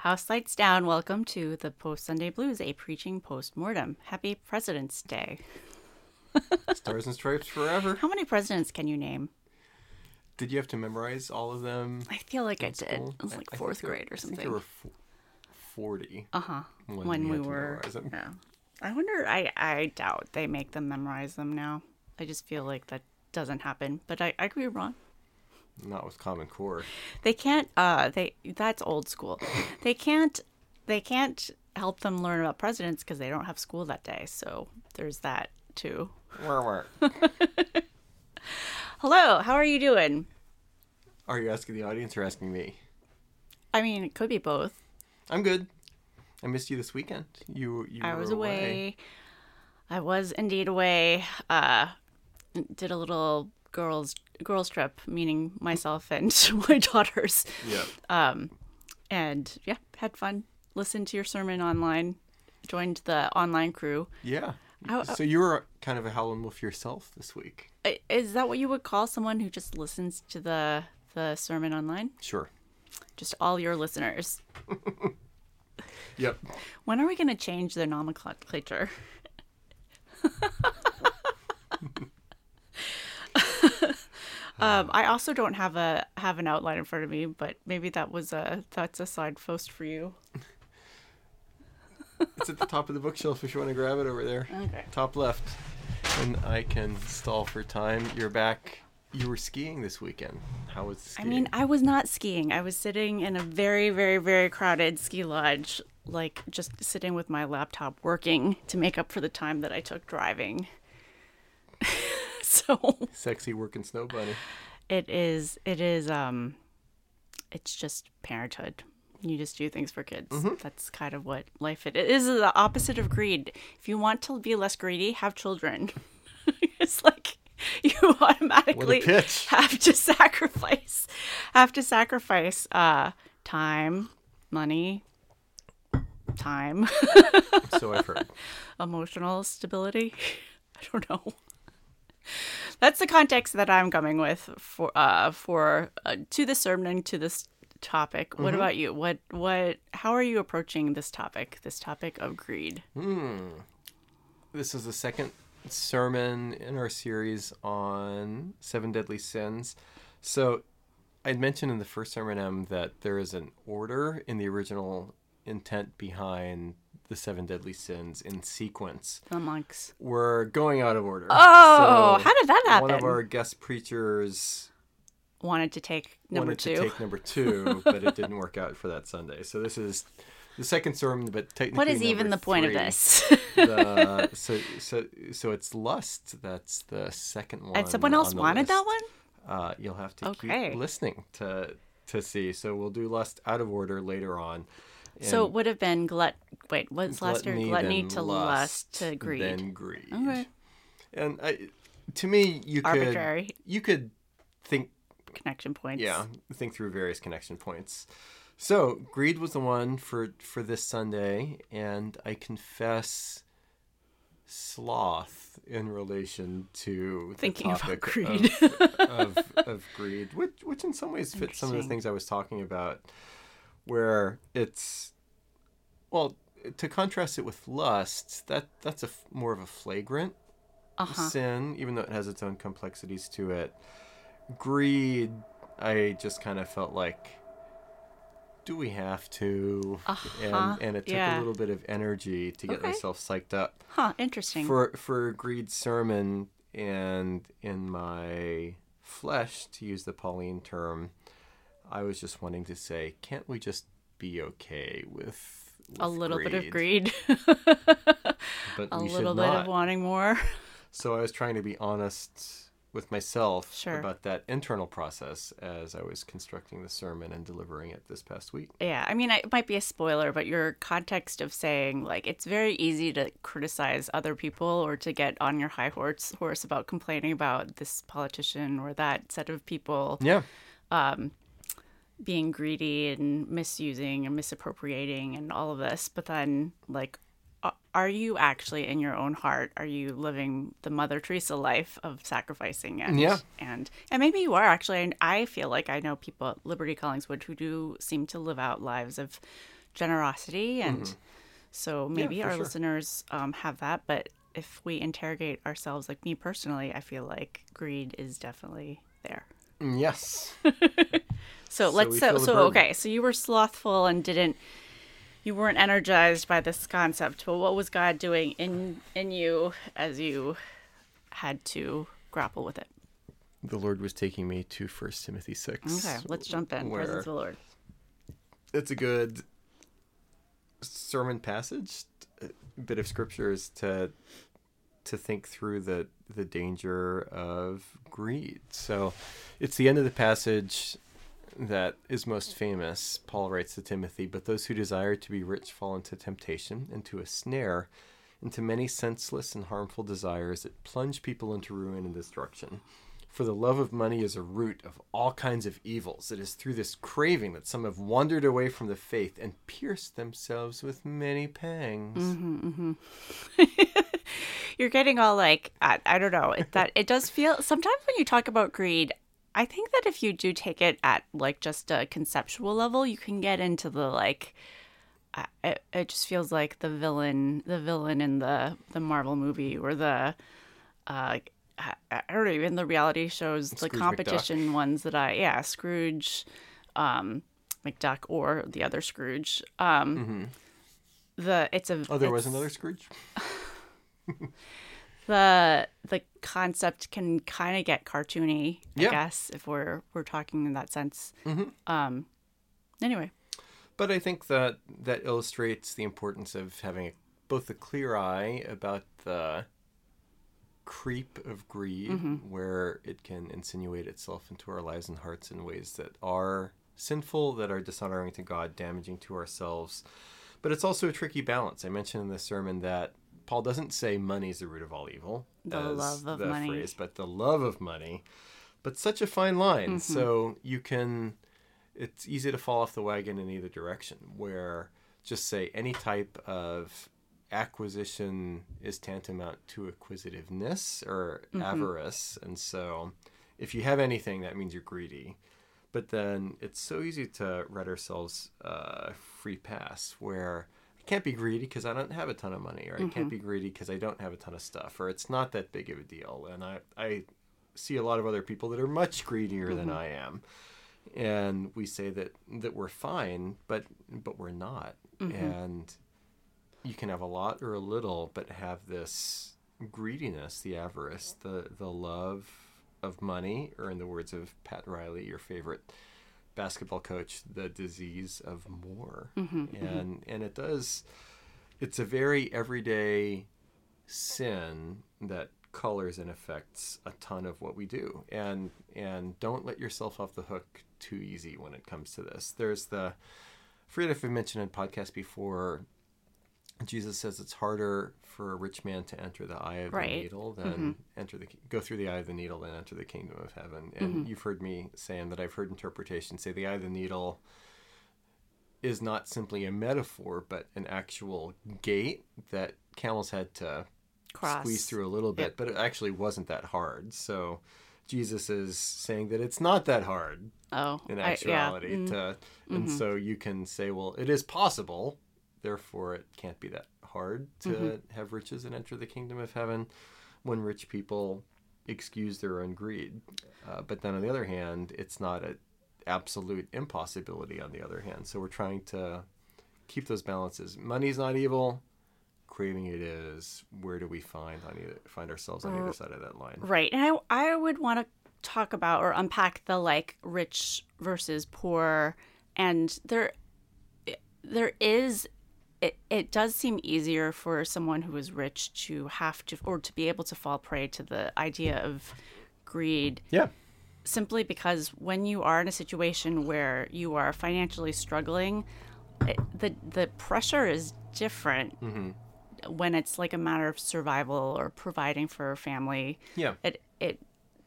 House lights down. Welcome to the Post Sunday Blues, a preaching post mortem. Happy President's Day. Stars and stripes forever. How many presidents can you name? Did you have to memorize all of them? I feel like I did. school? It was like I fourth grade or I think something. there were fo- 40. Uh huh. when When, we we had to were. them. Yeah. I wonder. I I doubt they make them memorize them now. I just feel like that doesn't happen. But I I could be wrong. Not with Common Core. They can't. Uh. They. That's old school. They can't. They can't help them learn about presidents because they don't have school that day. So there's that too. Hello. How are you doing? Are you asking the audience or asking me? I mean, it could be both. I'm good. I missed you this weekend. You, you I was away. I was indeed away. Uh, did a little girls girls trip, meaning myself and my daughters, Yeah. Um, and yeah, had fun. Listened to your sermon online. Joined the online crew. Yeah. How- so you were kind of a howlin' wolf yourself this week. Is that what you would call someone who just listens to the the sermon online? Sure. Just all your listeners. Yep. When are we going to change the nomenclature? um, I also don't have a have an outline in front of me, but maybe that was a that's a side post for you. It's at the top of the bookshelf if you want to grab it over there. Okay. Top left. And I can stall for time. You're back. You were skiing this weekend. How was I mean, I was not skiing. I was sitting in a very, very, very crowded ski lodge, like just sitting with my laptop working to make up for the time that I took driving. so Sexy working snow bunny. it is it is um it's just parenthood. You just do things for kids. That's kind of what life it is the opposite of greed. If you want to be less greedy have children. It's like you automatically have to sacrifice have to sacrifice uh time money time. So I've heard. emotional stability. I don't know that's the context that i'm coming with for uh for uh, to the sermon and to this topic. What about you? What what how are you approaching this topic this topic of greed? This is the second sermon in our series on seven deadly sins. So I'd mentioned in the first sermon M that there is an order in the original intent behind the seven deadly sins in sequence. the monks We're going out of order. Oh, how did that happen? One of our guest preachers wanted to take number wanted two to take number two, but it didn't work out for that Sunday. So this is the second sermon, but technically what is even the point three. of this the, so so so it's lust. That's the second one. and someone else wanted that one Uh, you'll have to Okay. keep listening to to see. So we'll do lust out of order later on. So it would have been glut wait what's last year gluttony to lust to greed Then greed. Okay. And I, to me, you Arbitrary. could you could think connection points yeah think through various connection points. So greed was the one for for this Sunday, and I confess sloth in relation to the Thinking about greed. of, of, of greed, which which in some ways fits some of the things I was talking about, where it's well to contrast it with lust that that's a more of a flagrant uh-huh sin, even though it has its own complexities to it. Greed, I just kind of felt like, do we have to? Uh-huh, And and it took yeah. a little bit of energy to get Okay. myself psyched up huh interesting for for greed sermon and in my flesh, to use the Pauline term. I was just wanting to say, can't we just be okay with, a with little bit of greed but a little bit of wanting more So I was trying to be honest with myself Sure. about that internal process as I was constructing the sermon and delivering it this past week. Yeah, I mean, it might be a spoiler, but your context of saying like it's very easy to criticize other people or to get on your high horse horse about complaining about this politician or that set of people Yeah. Um, being greedy and misusing and misappropriating and all of this, but then like are you actually in your own heart are you living the mother teresa life of sacrificing and Yeah. and and maybe you are actually and i feel like i know people at liberti collingswood who do seem to live out lives of generosity and so maybe Mm-hmm. our sure. listeners um, have that but if we interrogate ourselves like me personally i feel like greed is definitely there Mm, Yes. so let's so, so okay. So you were slothful and didn't you weren't energized by this concept, but what was God doing in in you as you had to grapple with it? the Lord was taking me to First Timothy six. Okay, let's jump in. Presence of the Lord. it's a good sermon passage, a bit of scriptures to to think through the the danger of greed. So, it's the end of the passage that is most famous. Paul writes to Timothy, "But those who desire to be rich fall into temptation, into a snare, into many senseless and harmful desires that plunge people into ruin and destruction." For the love of money is a root of all kinds of evils. It is through this craving that some have wandered away from the faith and pierced themselves with many pangs. Mm-hmm, mm-hmm. You're getting all like I, I don't know. It, that it does feel sometimes when you talk about greed. I think that if you do take it at like just a conceptual level, you can get into the like. I- It, it just feels like the villain, the villain in the the Marvel movie, or the, uh, I, I don't know, even the reality shows, the Scrooge McDuck. competition ones that I yeah, Scrooge, um, McDuck, or the other Scrooge. Um, mm-hmm. the it's a Oh, there was another Scrooge? the the concept can kind of get cartoony, I Yeah. guess, if we're we're talking in that sense. Um, anyway, But I think that that illustrates the importance of having a, both a clear eye about the creep of greed, where it can insinuate itself into our lives and hearts in ways that are sinful, that are dishonoring to God, damaging to ourselves. But it's also a tricky balance. I mentioned in the sermon that Paul doesn't say money is the root of all evil, The love of the money. phrase, but the love of money. But such a fine line. Mm-hmm. So you can it's easy to fall off the wagon in either direction where just say any type of acquisition is tantamount to acquisitiveness or mm-hmm. avarice and so if you have anything that means you're greedy but then it's so easy to write ourselves a free pass where can't be greedy because I don't have a ton of money, or I can't mm-hmm. be greedy because I don't have a ton of stuff, or it's not that big of a deal. And I, I see a lot of other people that are much greedier than mm-hmm. I am, and we say that that we're fine, but but we're not. Mm-hmm. And you can have a lot or a little, but have this greediness, the avarice, the the love of money, or in the words of Pat Riley, your favorite basketball coach, the disease of more. Mm-hmm, mm-hmm. and and it does it's a very everyday sin that colors and affects a ton of what we do. And and don't let yourself off the hook too easy when it comes to this. There's the I forget if I mentioned in podcast before Jesus says it's harder for a rich man to enter the eye of Right. the needle than mm-hmm. enter the go through the eye of the needle than enter the kingdom of heaven. And mm-hmm. you've heard me saying that I've heard interpretations say the eye of the needle is not simply a metaphor, but an actual gate that camels had to Cross. squeeze through a little bit, Yep. but it actually wasn't that hard. So Jesus is saying that it's not that hard Oh, in I- yeah. actuality Mm. to and mm-hmm. so you can say well it is possible therefore it can't be that hard to Mm-hmm. have riches and enter the kingdom of heaven when rich people excuse their own greed. Uh, but then on the other hand it's not an absolute impossibility on the other hand. So we're trying to keep those balances. Money's not evil. Craving it is. Where do we find on either find ourselves on either side of that line? Right. And I I would want to talk about or unpack the like rich versus poor. And there there is it, it does seem easier for someone who is rich to have to or to be able to fall prey to the idea of greed Yeah. simply because when you are in a situation where you are financially struggling, it, the the pressure is different mm-hmm. when it's like a matter of survival or providing for a family. Yeah. It it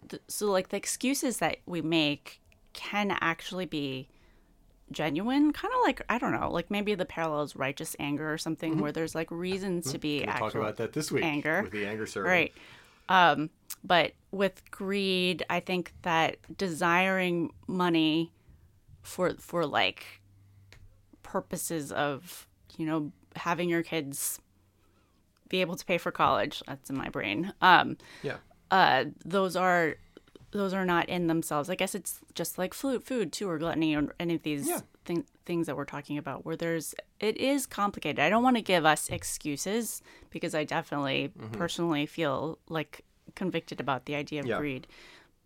th- so like the excuses that we make can actually be genuine kind of like i don't know like maybe the parallel is righteous anger or something where there's like reasons to be We'll talk about that this week anger. with the anger sermon. Right. Um, but with greed, I think that desiring money for for like purposes of, you know, having your kids be able to pay for college, that's in my brain. Um, Yeah. uh, those are those are not in themselves. I guess it's just like food, food too, or gluttony, or any of these Yeah. thing, things that we're talking about. Where there's, it is complicated. I don't want to give us excuses because I definitely Mm-hmm. personally feel like convicted about the idea of Yeah. greed,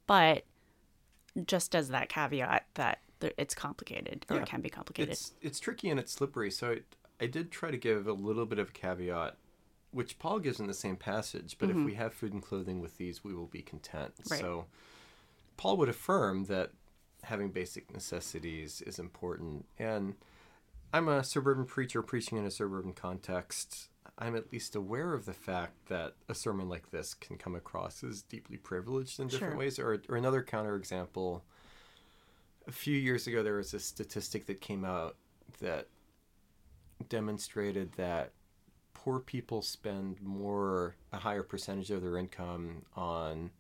but just as that caveat that there, it's complicated or Yeah. it can be complicated. It's it's tricky and it's slippery. So I, I did try to give a little bit of a caveat, which Paul gives in the same passage. But if we have food and clothing with these, we will be content. Mm-hmm. Right. So Paul would affirm that having basic necessities is important. And I'm a suburban preacher preaching in a suburban context. I'm at least aware of the fact that a sermon like this can come across as deeply privileged in different Sure. ways. Or, or another counterexample a few years ago there was a statistic that came out that demonstrated that poor people spend more a higher percentage of their income on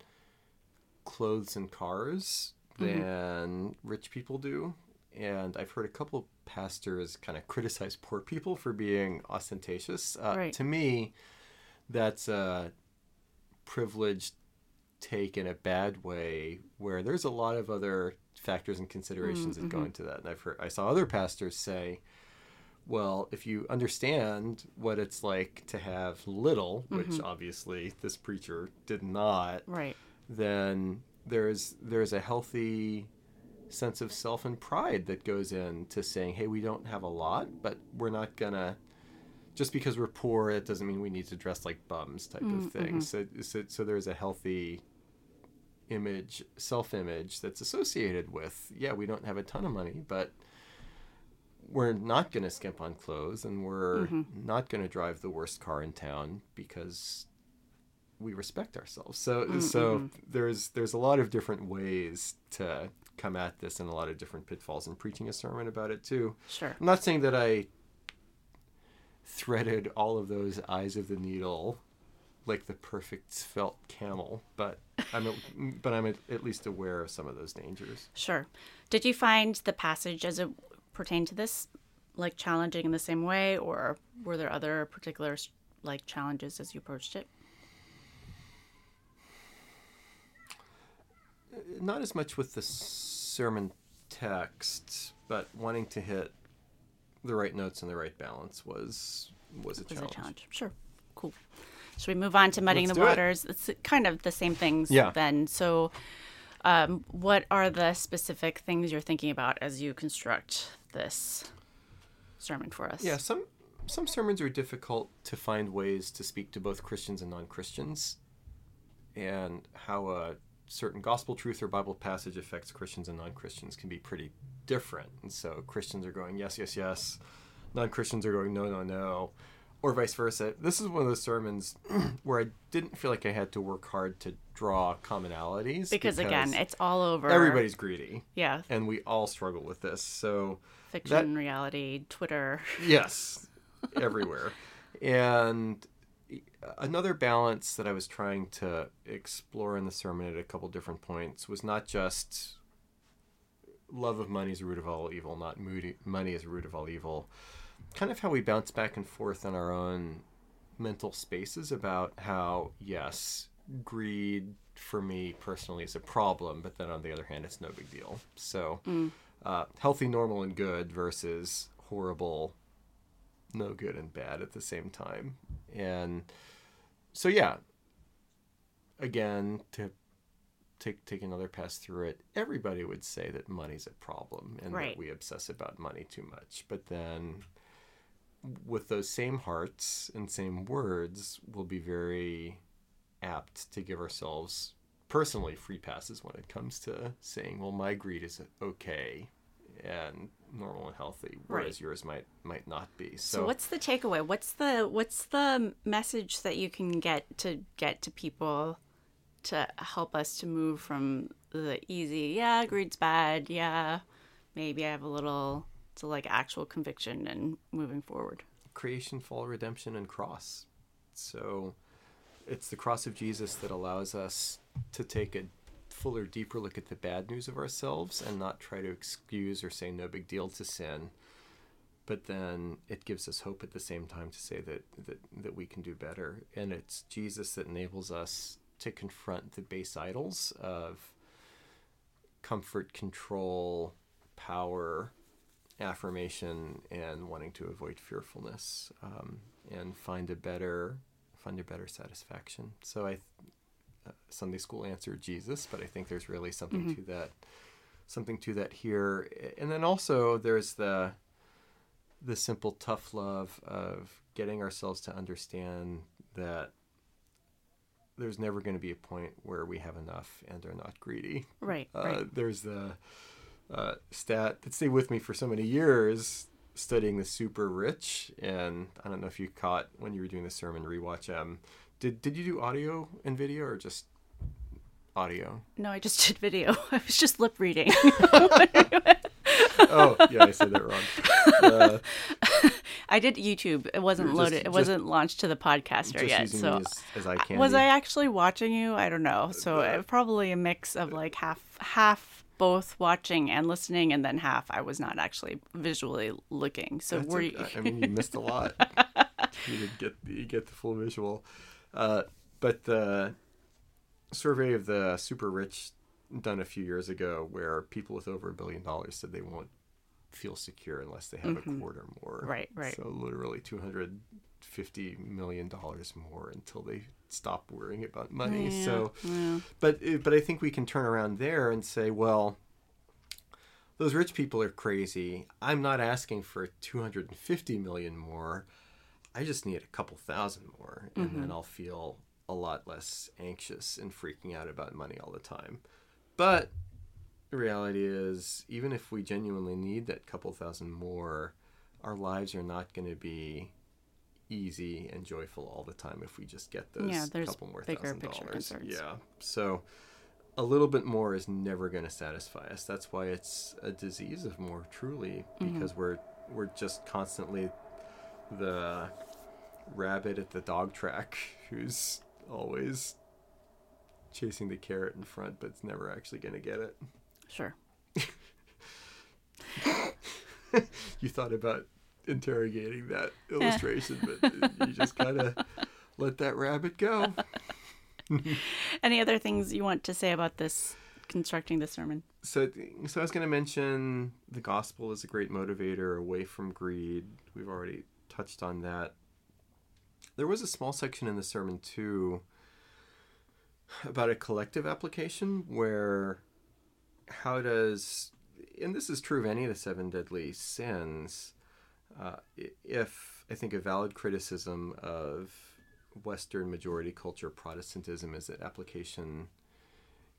clothes and cars mm-hmm. than rich people do. And i've heard a couple pastors kind of criticize poor people for being ostentatious. Uh, Right. to me that's a privileged take in a bad way where there's a lot of other factors and considerations mm, that go mm-hmm. into that. And i've heard i saw other pastors say well if you understand what it's like to have little which mm-hmm. obviously this preacher did not right. Then there's there's a healthy sense of self and pride that goes into saying hey we don't have a lot but we're not gonna just because we're poor it doesn't mean we need to dress like bums type of mm, thing. Mm-hmm. so, so so there's a healthy image self image that's associated with yeah we don't have a ton of money but we're not going to skimp on clothes and we're mm-hmm. not going to drive the worst car in town because we respect ourselves. So mm, so mm-hmm. there's there's a lot of different ways to come at this and a lot of different pitfalls and preaching a sermon about it too. Sure. I'm not saying that I threaded all of those eyes of the needle like the perfect felt camel, but I'm at, but I'm at, at least aware of some of those dangers. Sure. Did you find the passage as it pertained to this like challenging in the same way, or were there other particular like challenges as you approached it? Not as much with the sermon text, but wanting to hit the right notes and the right balance was was a Was challenge. a challenge. Sure. Cool. Should we move on to muddying Let's the do it. waters? It's kind of the same things Yeah. then. So, um, what are the specific things you're thinking about as you construct this sermon for us? Yeah, some some sermons are difficult to find ways to speak to both Christians and non-Christians, and how a certain gospel truth or Bible passage affects Christians and non-Christians can be pretty different. And so Christians are going yes, yes, yes, non-Christians are going no, no, no, or vice versa. This is one of those sermons where I didn't feel like I had to work hard to draw commonalities Because, again, it's all over. everybody's greedy, Yeah. and we all struggle with this. So. Fiction, reality, Twitter. Yes, everywhere. And another balance that I was trying to explore in the sermon at a couple different points was not just love of money is the root of all evil, not moody, money is the root of all evil. Kind of how we bounce back and forth in our own mental spaces about how, yes, greed for me personally is a problem, but then on the other hand, it's no big deal. So, uh, healthy, normal, and good versus horrible, no good and bad at the same time. And so, yeah, again, to take take another pass through it, everybody would say that money's a problem and Right. that we obsess about money too much. But then, with those same hearts and same words, we'll be very apt to give ourselves personally free passes when it comes to saying, well, my greed is okay and normal and healthy, whereas Right. yours might might not be. So So, what's the takeaway? What's the what's the message that you can get to get to people to help us to move from the easy, yeah, greed's bad, yeah, maybe I have a little to like actual conviction and moving forward. creation, fall, redemption, and cross. So it's the cross of Jesus that allows us to take a fuller, deeper look at the bad news of ourselves and not try to excuse or say no big deal to sin. But then it gives us hope at the same time to say that, that, that we can do better. And it's Jesus that enables us to confront the base idols of comfort, control, power, affirmation and wanting to avoid fearfulness um, and find a better find a better satisfaction so i sunday school answer jesus but i think there's really something to that something to that here. And then also there's the the simple tough love of getting ourselves to understand that there's never going to be a point where we have enough and are not greedy. Right, uh, right. there's the uh, stat that stayed with me for so many years studying the super rich and i don't know if you caught when you were doing the sermon rewatch um did did you do audio and video or just audio No, I just did video. I was just lip reading. oh yeah i said that wrong uh, I did YouTube. It wasn't just- loaded. It just- wasn't launched to the podcaster yet. So as, as candy. was I actually watching you? I don't know. So Uh, probably a mix of like half half both watching and listening, and then half I was not actually visually looking. So were okay. you? I mean, you missed a lot. you didn't get you get the full visual, uh, but the survey of the super rich done a few years ago, where people with over a billion dollars said they won't feel secure unless they have a quarter more. Mm-hmm. Right, right. So literally two hundred fifty million dollars more until they stop worrying about money. Yeah, so yeah. but uh, but I think we can turn around there and say, well, those rich people are crazy. I'm not asking for 250 million more. I just need a couple thousand more, and then mm-hmm. I'll feel a lot less anxious and freaking out about money all the time. But the reality is, even if we genuinely need that couple thousand more, our lives are not going to be easy and joyful all the time if we just get those Yeah, there's couple more bigger thousand picture dollars. concerns. Yeah. So a little bit more is never going to satisfy us. That's why it's a disease of more truly mm-hmm. because we're we're just constantly the rabbit at the dog track who's always chasing the carrot in front but's never actually going to get it. Sure. You thought about interrogating that illustration but you just kind of let that rabbit go. Any other things you want to say about this constructing the sermon? so so I was going to mention the gospel is a great motivator away from greed. We've already touched on that. There was a small section in the sermon too about a collective application where how does and this is true of any of the seven deadly sins uh, if I think a valid criticism of Western majority culture Protestantism is that application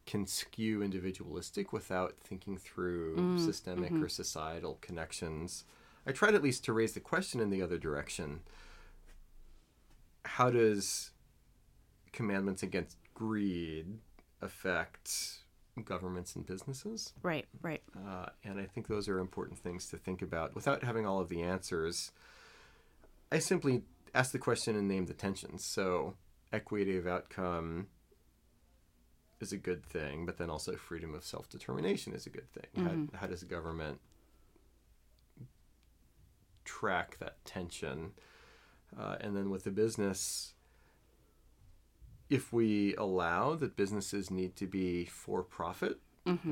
can skew individualistic without thinking through systemic or societal connections. I tried at least to raise the question in the other direction. How does commandments against greed affect governments and businesses? Right, right. Uh, and I think those are important things to think about without having all of the answers. I simply ask the question and name the tensions. So, equity of outcome is a good thing, but then also freedom of self determination is a good thing. How, how does government track that tension? Uh, and then with the business, if we allow that businesses need to be for profit,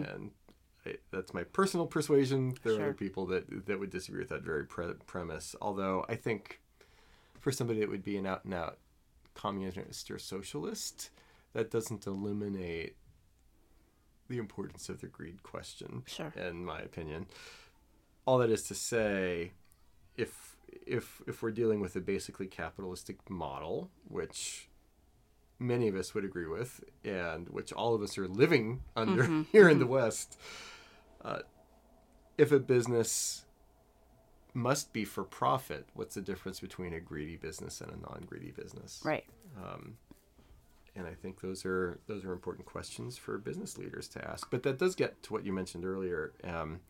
and I, that's my personal persuasion. There are other people that that would disagree with that very pre- premise. Although I think for somebody that would be an out and out communist or socialist, that doesn't eliminate the importance of the greed question. Sure. In my opinion, all that is to say, if if if we're dealing with a basically capitalistic model, which many of us would agree with, and which all of us are living under here in the West. Uh, if a business must be for profit, what's the difference between a greedy business and a non-greedy business? Right. and I think those are those are important questions for business leaders to ask. But that does get to what you mentioned earlier. Um,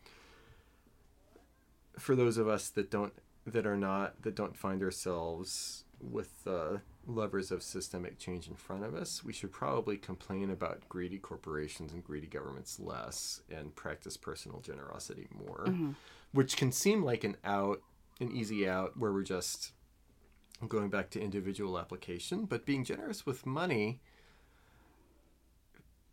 for those of us that don't that are not that don't find ourselves with the levers of systemic change in front of us, we should probably complain about greedy corporations and greedy governments less and practice personal generosity more, mm-hmm. which can seem like an out, an easy out, where we're just going back to individual application, but being generous with money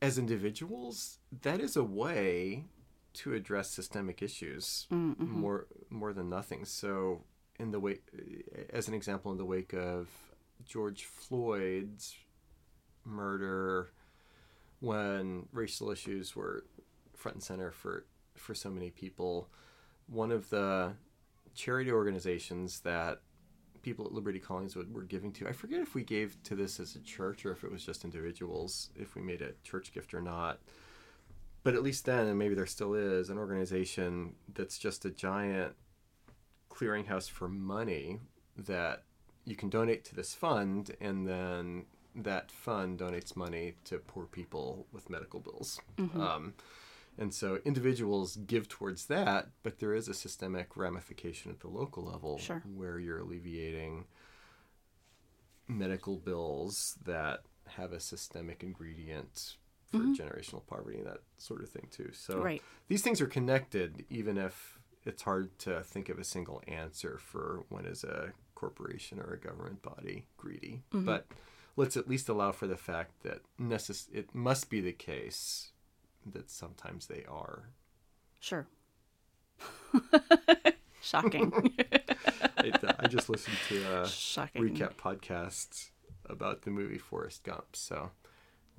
as individuals, that is a way to address systemic issues mm-hmm. more more than nothing. So, in the wake, as an example, in the wake of George Floyd's murder, when racial issues were front and center for for so many people, one of the charity organizations that people at Liberti Collingswood were giving to. I forget if we gave to this as a church or if it was just individuals, if we made a church gift or not. But at least then, and maybe there still is, an organization that's just a giant clearinghouse for money that you can donate to this fund, and then that fund donates money to poor people with medical bills. Um, and so individuals give towards that, but there is a systemic ramification at the local level Sure. where you're alleviating medical bills that have a systemic ingredient for mm-hmm. generational poverty and that sort of thing too. So Right. these things are connected, even if it's hard to think of a single answer for when is a corporation or a government body greedy. Mm-hmm. But let's at least allow for the fact that necess- it must be the case that sometimes they are. Sure. Shocking. I, uh, I just listened to a Shocking. recap podcast about the movie Forrest Gump, so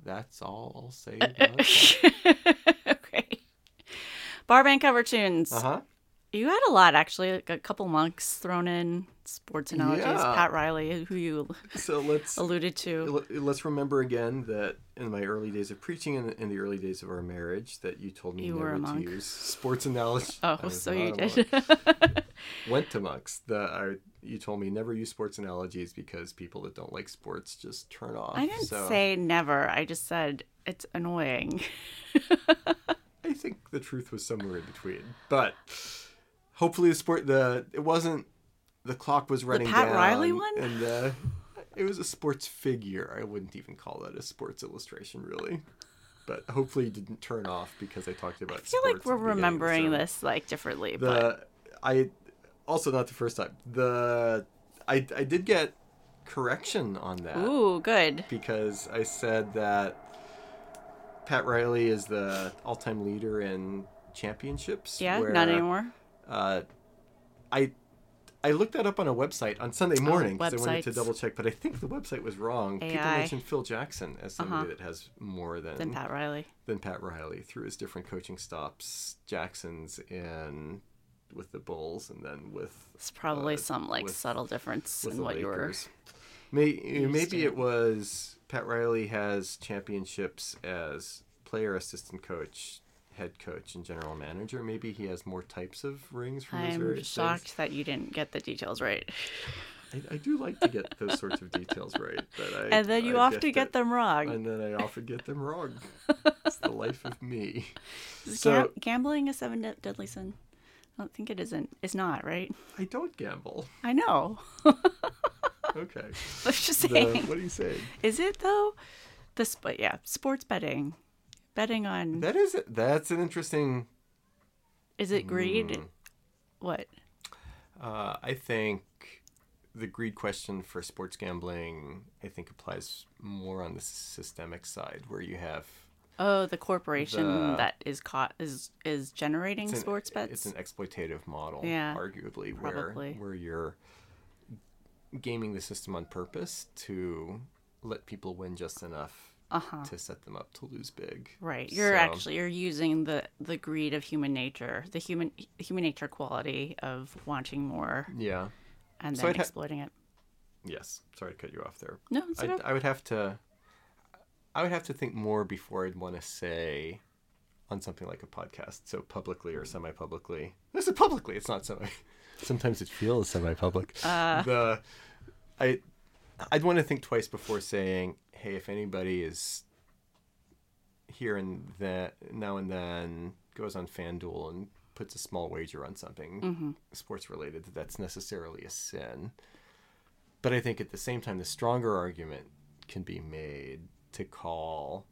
that's all I'll say about that. okay. Barbank cover tunes. Uh huh. You had a lot actually, like a couple monks thrown in, sports analogies. Yeah. Pat Riley, who you So let's alluded to. Let's remember again that in my early days of preaching and in the early days of our marriage that you told me You never were a to use sports analogy. Oh, so you did. Went to monks. The I, you told me never use sports analogies because people that don't like sports just turn off. I didn't so say never. I just said it's annoying. I think the truth was somewhere in between. But hopefully the sport the it wasn't the clock was running The Pat down Riley one? and uh, it was a sports figure. I wouldn't even call that a sports illustration really. But hopefully you didn't turn off because I talked about I feel like we're the beginning of the remembering sermon. this like differently, but The I also not the first time. The I I did get correction on that ooh, good. because I said that Pat Riley is the all-time leader in championships. Yeah, where, not anymore. Uh, I I looked that up on a website on Sunday morning because I wanted to Oh, double check, but I think the website was wrong. People mentioned Phil Jackson as somebody Uh-huh. that has more than Then Pat Riley. than Pat Riley through his different coaching stops. Jackson's in with the Bulls, and then with It's probably uh, some like with- subtle difference in what you were. Lakers. May, maybe to. it was Pat Riley has championships as player, assistant coach, head coach, and general manager. Maybe he has more types of rings from those I'm various shocked that you didn't get the details right. I, I do like to get those sorts of details right, but I And then you I often get it, them wrong. and then I often get them wrong. it's the life of me. Is So gam- gambling a seven de- deadly sin? I don't think it isn't. It's not, right? I don't gamble. I know. Okay. I was just The, what are you saying? Is it though? The sp- yeah, sports betting. Betting on That is that's an interesting. is it greed? Hmm. What? Uh, I think the greed question for sports gambling, I think, applies more on the systemic side, where you have Oh, the corporation The- that is caught is is generating an- sports bets. It's an exploitative model, Yeah, arguably, probably. where where you're gaming the system on purpose to let people win just enough Uh-huh. to set them up to lose big. Right. You're So- actually you're using the the greed of human nature, the human human nature quality of wanting more Yeah. and So then I'd ha- exploiting it. Yes. Sorry to cut you off there. No, it's I. I would have to I would have to think more before I'd want to say on something like a podcast, so publicly or semi-publicly. This is publicly. It's not semi. Sometimes it feels semi-public. Uh. The I I'd want to think twice before saying, "Hey, if anybody is here and that now and then goes on FanDuel and puts a small wager on something mm-hmm. sports related, that that's necessarily a sin." But I think at the same time, the stronger argument can be made to call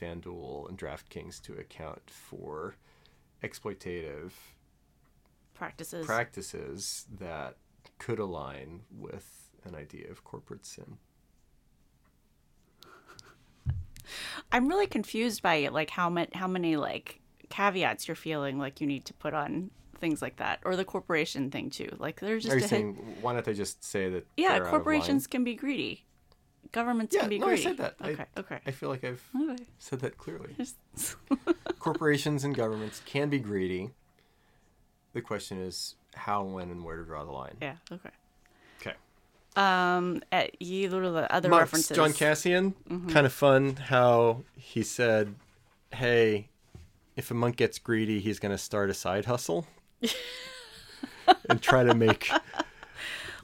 FanDuel and DraftKings to account for exploitative Practices. practices that could align with an idea of corporate sin. I'm really confused by like how many how many like caveats you're feeling like you need to put on things like that, or the corporation thing too. Like there's just Are you a hit- saying why don't they just say that? yeah, they're out of corporations can be greedy, governments Yeah, can be no, I greedy. said that. I- Okay, okay. I feel like I've Okay. said that clearly. Corporations and governments can be greedy. The question is how, when, and where to draw the line. yeah, okay. Okay. Um, uh, you little other Monks, references. John Cassian, Mm-hmm. kind of fun how he said, "Hey, if a monk gets greedy, he's going to start a side hustle and try to make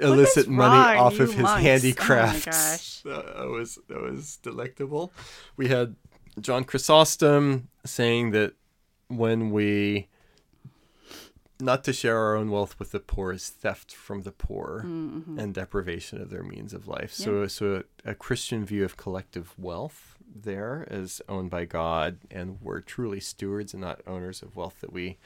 illicit money wrong, off of his monks? handicrafts." Oh my gosh. That that was that was delectable. We had John Chrysostom saying that when we not to share our own wealth with the poor is theft from the poor Mm-hmm. and deprivation of their means of life. So, so a, a Christian view of collective wealth there is owned by God, and we're truly stewards and not owners of wealth that we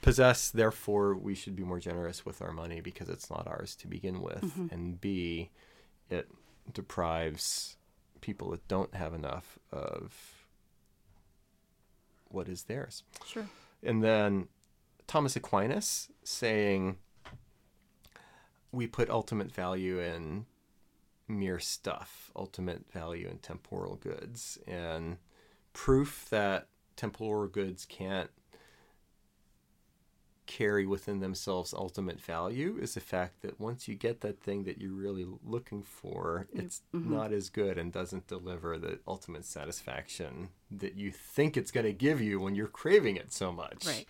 possess. Therefore, we should be more generous with our money because it's not ours to begin with. Mm-hmm. And B, it deprives people that don't have enough of what is theirs. Sure. And then Thomas Aquinas saying we put ultimate value in mere stuff, ultimate value in temporal goods, and proof that temporal goods can't carry within themselves ultimate value is the fact that once you get that thing that you're really looking for, it's mm-hmm. not as good and doesn't deliver the ultimate satisfaction that you think it's going to give you when you're craving it so much. Right.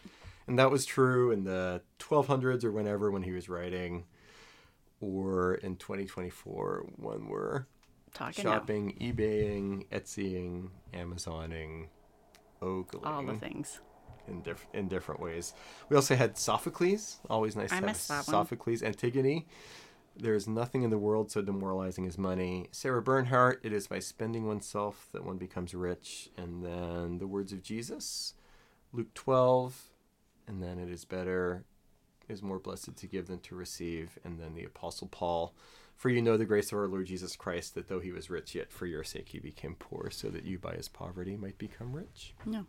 And that was true in the 1200s or whenever when he was writing, or in 2024 when we're Talking now. shopping, eBaying, Etsying, Amazoning, ogling All the things. in, diff- in different ways. We also had Sophocles, always nice I to have that one. Sophocles, Antigone. There is nothing in the world so demoralizing as money. Sarah Bernhardt, it is by spending oneself that one becomes rich. And then the words of Jesus, Luke 12, and then it is better, is more blessed to give than to receive. And then the Apostle Paul, for you know the grace of our Lord Jesus Christ, that though he was rich, yet for your sake he became poor, so that you by his poverty might become rich. No.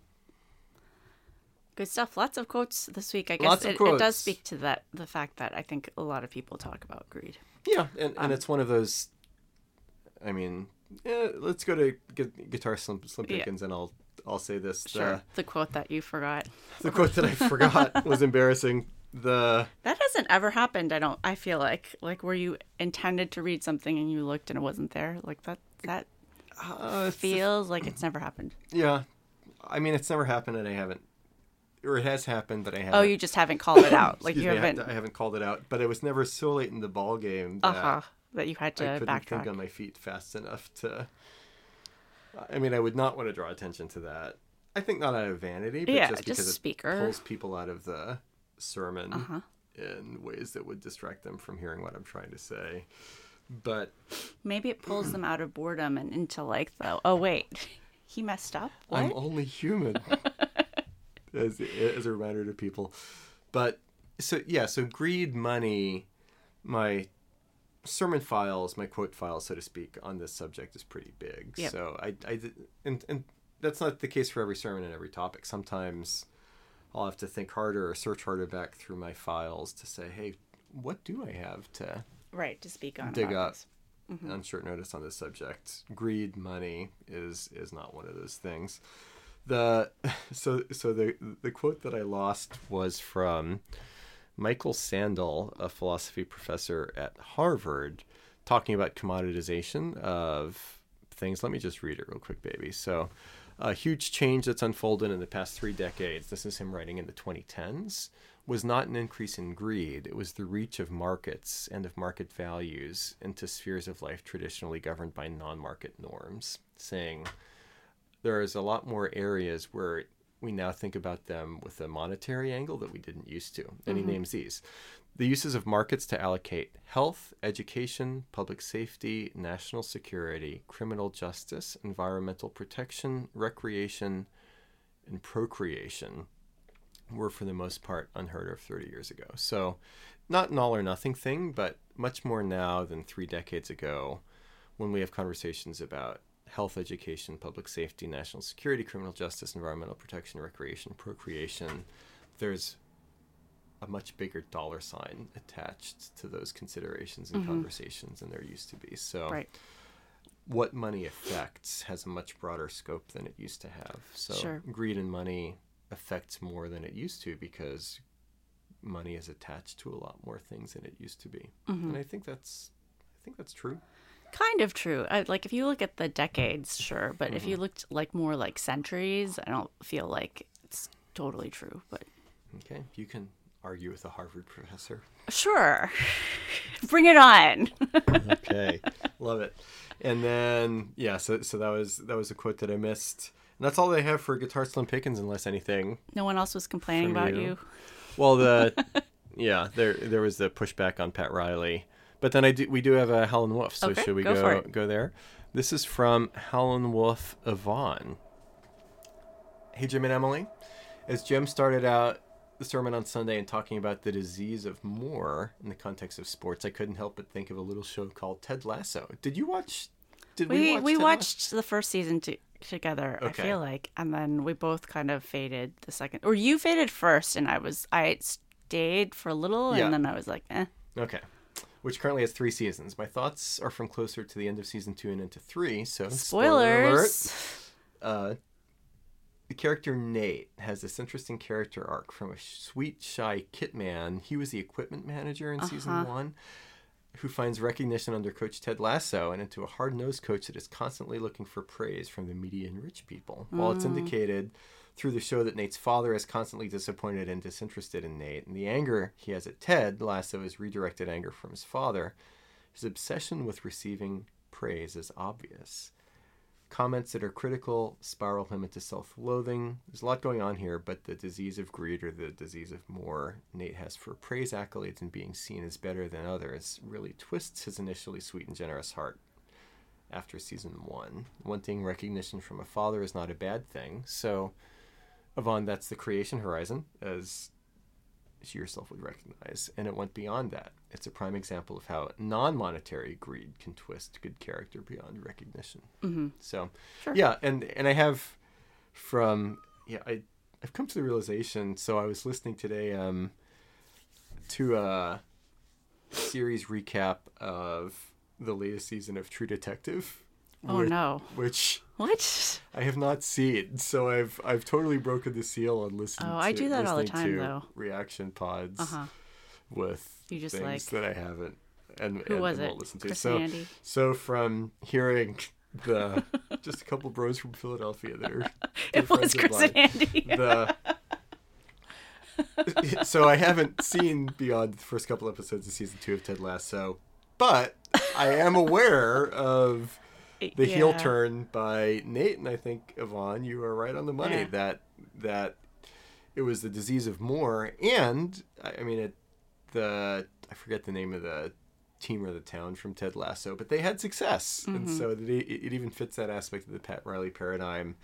Good stuff. Lots of quotes this week. I guess it, it does speak to that the fact that I think a lot of people talk about greed. Yeah, and, Um, and it's one of those. I mean, yeah, let's go to gu- guitar slim, slim Yeah. and I'll I'll say this: Sure. the quote that you forgot. the the quote that I forgot was embarrassing. The That hasn't ever happened. I don't. I feel like like where you intended to read something and you looked and it wasn't there. Like that. That uh, feels like it's never happened. yeah, I mean, it's never happened, and I haven't, or it has happened, but I haven't. Oh, you just haven't called it out. Like you me, haven't. I haven't called it out, but it was never so late in the ball game that huh. That you had to I couldn't backtrack. think on my feet fast enough to. I mean, I would not want to draw attention to that. I think not out of vanity, but Yeah, just because just it speaker. pulls people out of the sermon Uh-huh. in ways that would distract them from hearing what I'm trying to say. But Maybe it pulls them out of boredom and into like the oh wait, he messed up. What? I'm only human. as, as a reminder to people. But so yeah, so greed, money, my sermon files, my quote files, so to speak, on this subject is pretty big. Yep. So I, I and and that's not the case for every sermon and every topic. Sometimes I'll have to think harder or search harder back through my files to say, hey, what do I have to right to speak on. dig up this. Mm-hmm. on short notice on this subject. Greed, money is is not one of those things. The so so the the quote that I lost was from Michael Sandel, a philosophy professor at Harvard, talking about commoditization of things. Let me just read it real quick, baby. So, a huge change that's unfolded in the past three decades. This is him writing in the 2010s. Was not an increase in greed. It was the reach of markets and of market values into spheres of life traditionally governed by non market norms, saying there is a lot more areas where we now think about them with a monetary angle that we didn't used to. And he mm-hmm. names these the uses of markets to allocate health, education, public safety, national security, criminal justice, environmental protection, recreation, and procreation were for the most part unheard of 30 years ago. So, not an all or nothing thing, but much more now than three decades ago when we have conversations about health, education, public safety, national security, criminal justice, environmental protection, recreation, procreation. There's a much bigger dollar sign attached to those considerations and conversations than there used to be. So, Right. what money affects has a much broader scope than it used to have. So Sure. greed and money affects more than it used to because money is attached to a lot more things than it used to be. Mm-hmm. And I think that's I think that's true. Kind of true. I, like if you look at the decades, sure, but if you Mm-hmm. looked like more like centuries, I don't feel like it's totally true. But Okay, you can argue with a Harvard professor. sure, bring it on. okay, love it. And then yeah, so so that was that was a quote that I missed. And that's all they have for Guitar Slim Pickens, unless anything no one else was complaining about you. you. Well, the yeah, there there was the pushback on Pat Riley, but then I do we do have a Helen Wolf. So Okay, should we go go go there? This is from Helen Wolf Yvonne. Hey Jim and Emily, as Jim started out the sermon on Sunday and talking about the disease of more in the context of sports, I couldn't help but think of a little show called Ted Lasso. Did you watch? Did We watch we watched the first season to, together. Okay. I feel like, and then we both kind of faded the second, or you faded first, and I was I stayed for a little, Yeah. and then I was like, eh. Okay. Which currently has three seasons. My thoughts are from closer to the end of season two and into three. So spoiler alert. Spoilers. uh, the character Nate has this interesting character arc from a sweet, shy kit man. He was the equipment manager in season Uh-huh. one, who finds recognition under Coach Ted Lasso and into a hard nosed coach that is constantly looking for praise from the media and rich people. While it's indicated through the show that Nate's father is constantly disappointed and disinterested in Nate, and the anger he has at Ted the last of his redirected anger from his father. His obsession with receiving praise is obvious comments that are critical spiral him into self-loathing. There's a lot going on here, but the disease of greed or the disease of more Nate has for praise, accolades, and being seen as better than others really twists his initially sweet and generous heart. After season one, wanting recognition from a father is not a bad thing. So, Yvonne, that's the creation horizon, as she herself would recognize, and it went beyond that. It's a prime example of how non-monetary greed can twist good character beyond recognition. Mm-hmm. So, Sure. yeah, and and I have from yeah I I've come to the realization. So I was listening today um to a series recap of the latest season of True Detective. Oh which- no! Which What? I have not seen, so I've I've totally broken the seal on listening. Oh, I to, do that all the time, though. Reaction pods Uh huh. with You just things like- that I haven't and, Who and, was and it? listen to. Chris so Andy? so from hearing the just a couple bros from Philadelphia that are It was Chris mine, and Andy. the so I haven't seen beyond the first couple episodes of season two of Ted Lasso, but I am aware of the heel turn by Nate, and I think Yvonne, you are right on the money Yeah. that that it was the disease of more, and I mean it, the I forget the name of the team or the town from Ted Lasso, but they had success, and Mm-hmm. so it, it even fits that aspect of the Pat Riley paradigm.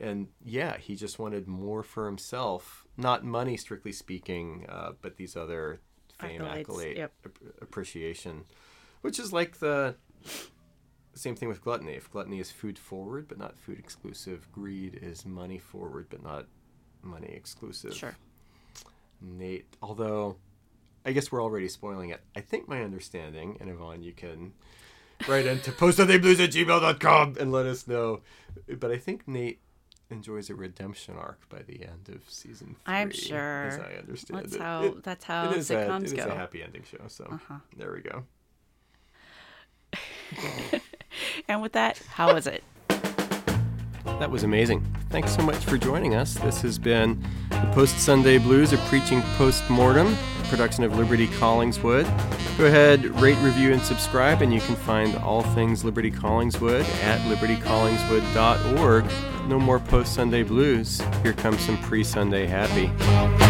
And yeah, he just wanted more for himself, not money strictly speaking, uh, but these other fame, Accolades, accolade, yep. ap- appreciation, which is like the same thing with gluttony. If gluttony is food forward but not food exclusive, greed is money forward but not money exclusive. Sure. Nate, although I guess we're already spoiling it. I think my understanding, and Yvonne, you can write into postsundayblues at gmail.com and let us know. But I think Nate enjoys a redemption arc by the end of season three. I'm sure. As. I understand That's it. how It- that's how it is a, sitcoms it is a happy ending show, so Uh-huh. there we go. And with that, how was it? That was amazing. Thanks so much for joining us. This has been the Post Sunday Blues, a preaching post mortem production of Liberti Collingswood. Go ahead, rate, review, and subscribe, and you can find all things Liberti Collingswood at liberticollingswood.org. No more post Sunday blues. Here comes some pre Sunday happy.